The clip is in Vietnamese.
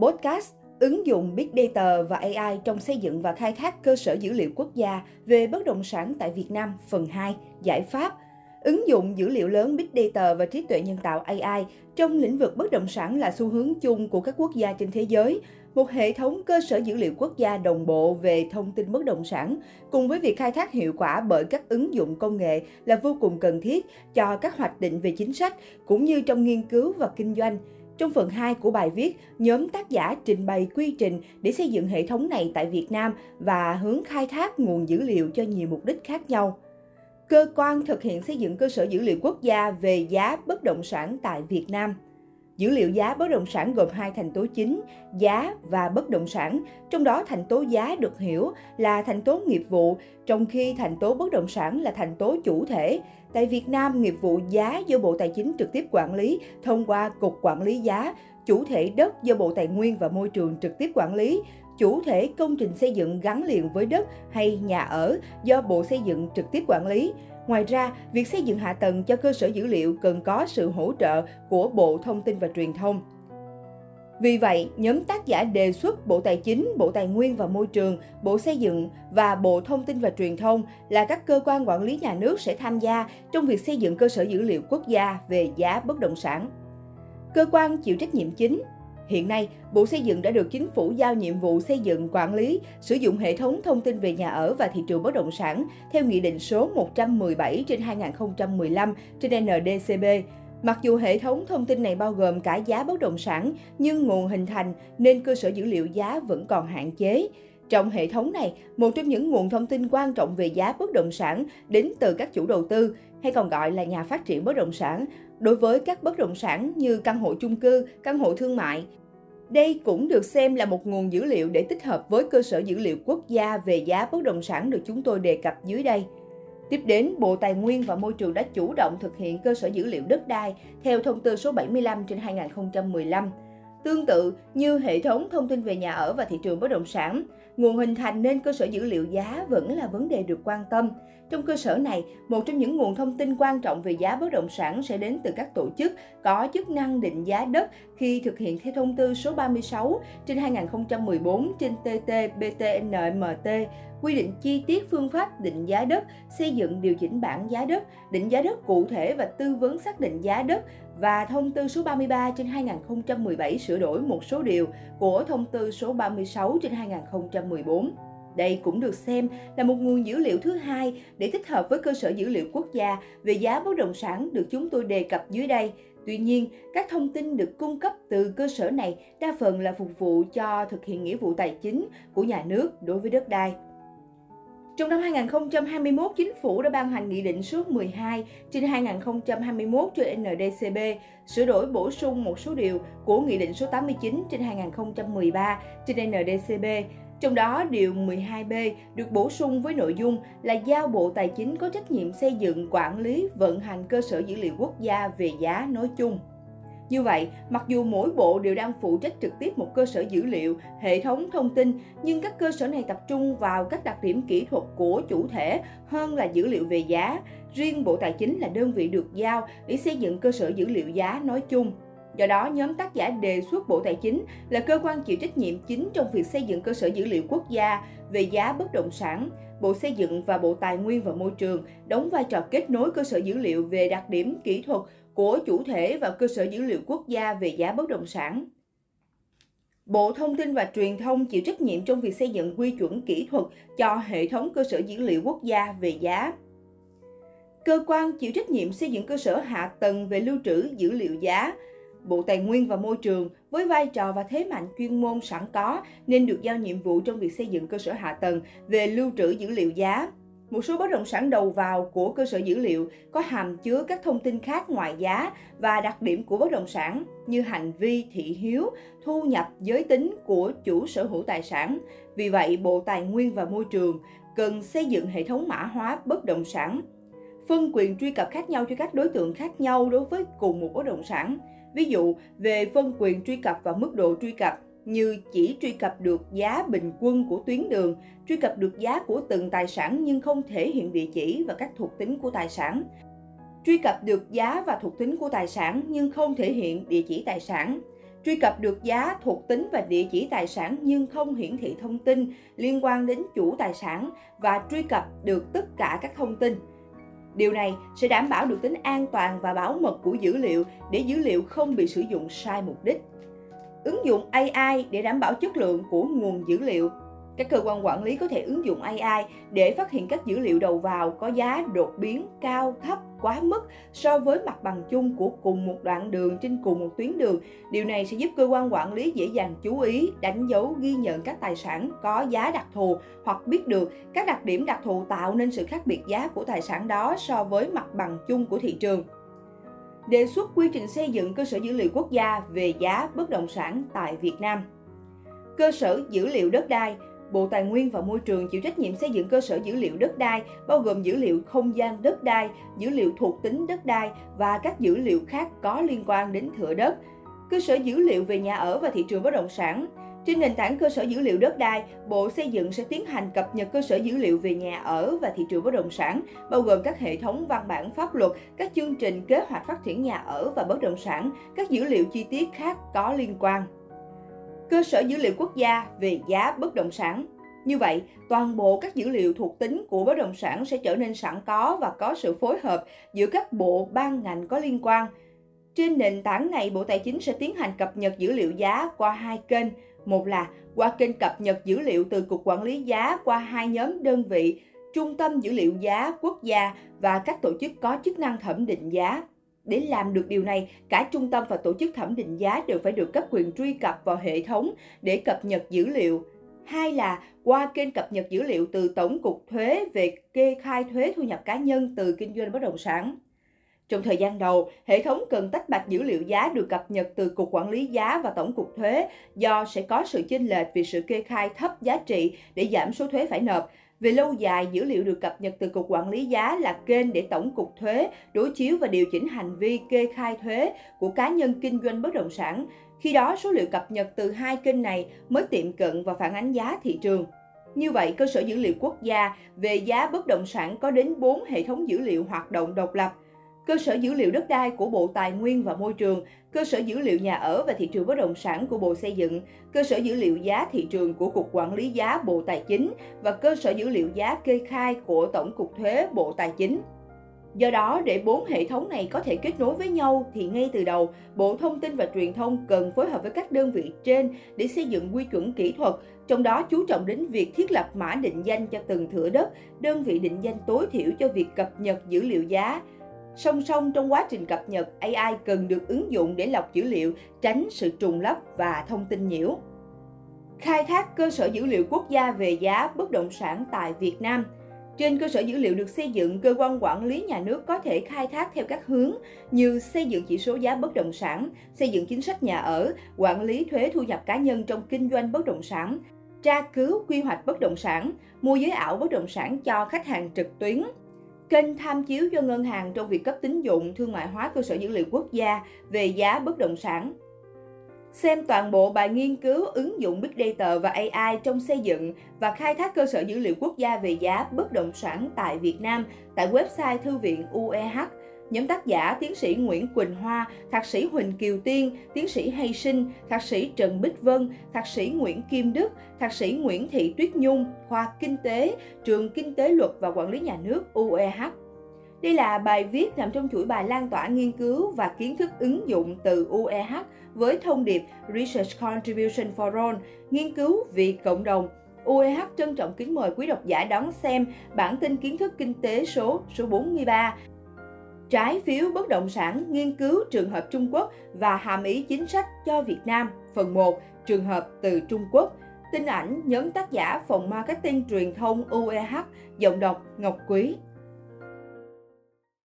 Podcast ứng dụng Big Data và AI trong xây dựng và khai thác cơ sở dữ liệu quốc gia về bất động sản tại Việt Nam phần 2, giải pháp Ứng dụng dữ liệu lớn Big Data và trí tuệ nhân tạo AI trong lĩnh vực bất động sản là xu hướng chung của các quốc gia trên thế giới. Một hệ thống cơ sở dữ liệu quốc gia đồng bộ về thông tin bất động sản cùng với việc khai thác hiệu quả bởi các ứng dụng công nghệ là vô cùng cần thiết cho các hoạch định về chính sách cũng như trong nghiên cứu và kinh doanh. Trong phần 2 của bài viết, nhóm tác giả trình bày quy trình để xây dựng hệ thống này tại Việt Nam và hướng khai thác nguồn dữ liệu cho nhiều mục đích khác nhau. Cơ quan thực hiện xây dựng cơ sở dữ liệu quốc gia về giá bất động sản tại Việt Nam – Dữ liệu giá bất động sản gồm hai thành tố chính, giá và bất động sản, trong đó thành tố giá được hiểu là thành tố nghiệp vụ, trong khi thành tố bất động sản là thành tố chủ thể. Tại Việt Nam, nghiệp vụ giá do Bộ Tài chính trực tiếp quản lý thông qua Cục Quản lý giá, chủ thể đất do Bộ Tài nguyên và Môi trường trực tiếp quản lý, chủ thể công trình xây dựng gắn liền với đất hay nhà ở do Bộ Xây dựng trực tiếp quản lý. Ngoài ra, việc xây dựng hạ tầng cho cơ sở dữ liệu cần có sự hỗ trợ của Bộ Thông tin và Truyền thông. Vì vậy, nhóm tác giả đề xuất Bộ Tài chính, Bộ Tài nguyên và Môi trường, Bộ Xây dựng và Bộ Thông tin và Truyền thông là các cơ quan quản lý nhà nước sẽ tham gia trong việc xây dựng cơ sở dữ liệu quốc gia về giá bất động sản. Cơ quan chịu trách nhiệm chính Hiện nay, Bộ Xây dựng đã được chính phủ giao nhiệm vụ xây dựng, quản lý, sử dụng hệ thống thông tin về nhà ở và thị trường bất động sản theo Nghị định số 117 trên 2015 trên NDCB. Mặc dù hệ thống thông tin này bao gồm cả giá bất động sản, nhưng nguồn hình thành nên cơ sở dữ liệu giá vẫn còn hạn chế. Trong hệ thống này, một trong những nguồn thông tin quan trọng về giá bất động sản đến từ các chủ đầu tư, hay còn gọi là nhà phát triển bất động sản, đối với các bất động sản như căn hộ chung cư, căn hộ thương mại. Đây cũng được xem là một nguồn dữ liệu để tích hợp với cơ sở dữ liệu quốc gia về giá bất động sản được chúng tôi đề cập dưới đây. Tiếp đến, Bộ Tài nguyên và Môi trường đã chủ động thực hiện cơ sở dữ liệu đất đai theo thông tư số 75 trên 2015. Tương tự như hệ thống thông tin về nhà ở và thị trường bất động sản, nguồn hình thành nên cơ sở dữ liệu giá vẫn là vấn đề được quan tâm. Trong cơ sở này, một trong những nguồn thông tin quan trọng về giá bất động sản sẽ đến từ các tổ chức có chức năng định giá đất khi thực hiện theo thông tư số 36 trên 2014 trên TT-BTNMT quy định chi tiết phương pháp định giá đất, xây dựng điều chỉnh bảng giá đất, định giá đất cụ thể và tư vấn xác định giá đất và thông tư số 33 trên 2017 sửa đổi một số điều của thông tư số 36 trên 2014. Đây cũng được xem là một nguồn dữ liệu thứ hai để tích hợp với cơ sở dữ liệu quốc gia về giá bất động sản được chúng tôi đề cập dưới đây. Tuy nhiên, các thông tin được cung cấp từ cơ sở này đa phần là phục vụ cho thực hiện nghĩa vụ tài chính của nhà nước đối với đất đai. Trong năm 2021, Chính phủ đã ban hành Nghị định số 12 trên 2021 cho NDCB, sửa đổi bổ sung một số điều của Nghị định số 89 trên 2013 trên NDCB. Trong đó, điều 12B được bổ sung với nội dung là giao Bộ Tài chính có trách nhiệm xây dựng, quản lý, vận hành cơ sở dữ liệu quốc gia về giá nói chung. Như vậy, mặc dù mỗi bộ đều đang phụ trách trực tiếp một cơ sở dữ liệu, hệ thống thông tin, nhưng các cơ sở này tập trung vào các đặc điểm kỹ thuật của chủ thể hơn là dữ liệu về giá. Riêng Bộ Tài chính là đơn vị được giao để xây dựng cơ sở dữ liệu giá nói chung. Do đó, nhóm tác giả đề xuất Bộ Tài chính là cơ quan chịu trách nhiệm chính trong việc xây dựng cơ sở dữ liệu quốc gia về giá bất động sản. Bộ Xây dựng và Bộ Tài nguyên và Môi trường đóng vai trò kết nối cơ sở dữ liệu về đặc điểm kỹ thuật của chủ thể và cơ sở dữ liệu quốc gia về giá bất động sản. Bộ Thông tin và Truyền thông chịu trách nhiệm trong việc xây dựng quy chuẩn kỹ thuật cho hệ thống cơ sở dữ liệu quốc gia về giá. Cơ quan chịu trách nhiệm xây dựng cơ sở hạ tầng về lưu trữ dữ liệu giá. Bộ Tài nguyên và Môi trường với vai trò và thế mạnh chuyên môn sẵn có nên được giao nhiệm vụ trong việc xây dựng cơ sở hạ tầng về lưu trữ dữ liệu giá. Một số bất động sản đầu vào của cơ sở dữ liệu có hàm chứa các thông tin khác ngoài giá và đặc điểm của bất động sản như hành vi, thị hiếu, thu nhập, giới tính của chủ sở hữu tài sản. Vì vậy, Bộ Tài nguyên và Môi trường cần xây dựng hệ thống mã hóa bất động sản, phân quyền truy cập khác nhau cho các đối tượng khác nhau đối với cùng một bất động sản. Ví dụ, về phân quyền truy cập và mức độ truy cập, như chỉ truy cập được giá bình quân của tuyến đường, truy cập được giá của từng tài sản nhưng không thể hiện địa chỉ và các thuộc tính của tài sản. Truy cập được giá và thuộc tính của tài sản nhưng không thể hiện địa chỉ tài sản. truy cập được giá, thuộc tính và địa chỉ tài sản nhưng không hiển thị thông tin liên quan đến chủ tài sản và truy cập được tất cả các thông tin. Điều này sẽ đảm bảo được tính an toàn và bảo mật của dữ liệu để dữ liệu không bị sử dụng sai mục đích. Ứng dụng AI để đảm bảo chất lượng của nguồn dữ liệu các cơ quan quản lý có thể ứng dụng AI để phát hiện các dữ liệu đầu vào có giá đột biến cao thấp quá mức so với mặt bằng chung của cùng một đoạn đường trên cùng một tuyến đường. Điều này sẽ giúp cơ quan quản lý dễ dàng chú ý, đánh dấu, ghi nhận các tài sản có giá đặc thù hoặc biết được các đặc điểm đặc thù tạo nên sự khác biệt giá của tài sản đó so với mặt bằng chung của thị trường. Đề xuất quy trình xây dựng cơ sở dữ liệu quốc gia về giá bất động sản tại Việt Nam. Cơ sở dữ liệu đất đai Bộ Tài nguyên và Môi trường chịu trách nhiệm xây dựng cơ sở dữ liệu đất đai, bao gồm dữ liệu không gian đất đai, dữ liệu thuộc tính đất đai và các dữ liệu khác có liên quan đến thửa đất. Cơ sở dữ liệu về nhà ở và thị trường bất động sản. Trên nền tảng cơ sở dữ liệu đất đai, Bộ Xây dựng sẽ tiến hành cập nhật cơ sở dữ liệu về nhà ở và thị trường bất động sản, bao gồm các hệ thống văn bản pháp luật, các chương trình kế hoạch phát triển nhà ở và bất động sản, các dữ liệu chi tiết khác có liên quan cơ sở dữ liệu quốc gia về giá bất động sản. Như vậy, toàn bộ các dữ liệu thuộc tính của bất động sản sẽ trở nên sẵn có và có sự phối hợp giữa các bộ ban ngành có liên quan. Trên nền tảng này, Bộ Tài chính sẽ tiến hành cập nhật dữ liệu giá qua hai kênh. Một là qua kênh cập nhật dữ liệu từ Cục Quản lý giá qua hai nhóm đơn vị, Trung tâm Dữ liệu Giá Quốc gia và các tổ chức có chức năng thẩm định giá. Để làm được điều này, cả trung tâm và tổ chức thẩm định giá đều phải được cấp quyền truy cập vào hệ thống để cập nhật dữ liệu. Hai là qua kênh cập nhật dữ liệu từ Tổng cục Thuế về kê khai thuế thu nhập cá nhân từ kinh doanh bất động sản. Trong thời gian đầu, hệ thống cần tách bạch dữ liệu giá được cập nhật từ Cục Quản lý giá và Tổng cục Thuế do sẽ có sự chênh lệch vì sự kê khai thấp giá trị để giảm số thuế phải nộp về lâu dài, dữ liệu được cập nhật từ Cục Quản lý giá là kênh để Tổng cục Thuế đối chiếu và điều chỉnh hành vi kê khai thuế của cá nhân kinh doanh bất động sản. Khi đó, số liệu cập nhật từ hai kênh này mới tiệm cận và phản ánh giá thị trường. Như vậy, cơ sở dữ liệu quốc gia về giá bất động sản có đến 4 hệ thống dữ liệu hoạt động độc lập – cơ sở dữ liệu đất đai của Bộ Tài nguyên và Môi trường, cơ sở dữ liệu nhà ở và thị trường bất động sản của Bộ Xây dựng, cơ sở dữ liệu giá thị trường của Cục Quản lý giá Bộ Tài chính và cơ sở dữ liệu giá kê khai của Tổng cục Thuế Bộ Tài chính. Do đó, để bốn hệ thống này có thể kết nối với nhau thì ngay từ đầu, Bộ Thông tin và Truyền thông cần phối hợp với các đơn vị trên để xây dựng quy chuẩn kỹ thuật, trong đó chú trọng đến việc thiết lập mã định danh cho từng thửa đất, đơn vị định danh tối thiểu cho việc cập nhật dữ liệu giá, Song song trong quá trình cập nhật, AI cần được ứng dụng để lọc dữ liệu, tránh sự trùng lắp và thông tin nhiễu. Khai thác cơ sở dữ liệu quốc gia về giá bất động sản tại Việt Nam trên cơ sở dữ liệu được xây dựng, cơ quan quản lý nhà nước có thể khai thác theo các hướng như xây dựng chỉ số giá bất động sản, xây dựng chính sách nhà ở, quản lý thuế thu nhập cá nhân trong kinh doanh bất động sản, tra cứu quy hoạch bất động sản, mua giới ảo bất động sản cho khách hàng trực tuyến, kênh tham chiếu cho ngân hàng trong việc cấp tín dụng, thương mại hóa cơ sở dữ liệu quốc gia về giá bất động sản. Xem toàn bộ bài nghiên cứu ứng dụng Big Data và AI trong xây dựng và khai thác cơ sở dữ liệu quốc gia về giá bất động sản tại Việt Nam tại website Thư viện UEH Nhóm tác giả tiến sĩ Nguyễn Quỳnh Hoa, thạc sĩ Huỳnh Kiều Tiên, tiến sĩ Hay Sinh, thạc sĩ Trần Bích Vân, thạc sĩ Nguyễn Kim Đức, thạc sĩ Nguyễn Thị Tuyết Nhung, khoa Kinh tế, trường Kinh tế luật và Quản lý nhà nước UEH. Đây là bài viết nằm trong chuỗi bài lan tỏa nghiên cứu và kiến thức ứng dụng từ UEH với thông điệp Research Contribution for All, nghiên cứu vì cộng đồng. UEH trân trọng kính mời quý độc giả đón xem bản tin kiến thức kinh tế số số 43 trái phiếu bất động sản nghiên cứu trường hợp Trung Quốc và hàm ý chính sách cho Việt Nam, phần 1, trường hợp từ Trung Quốc. Tin ảnh nhóm tác giả phòng marketing truyền thông UEH, giọng đọc Ngọc Quý.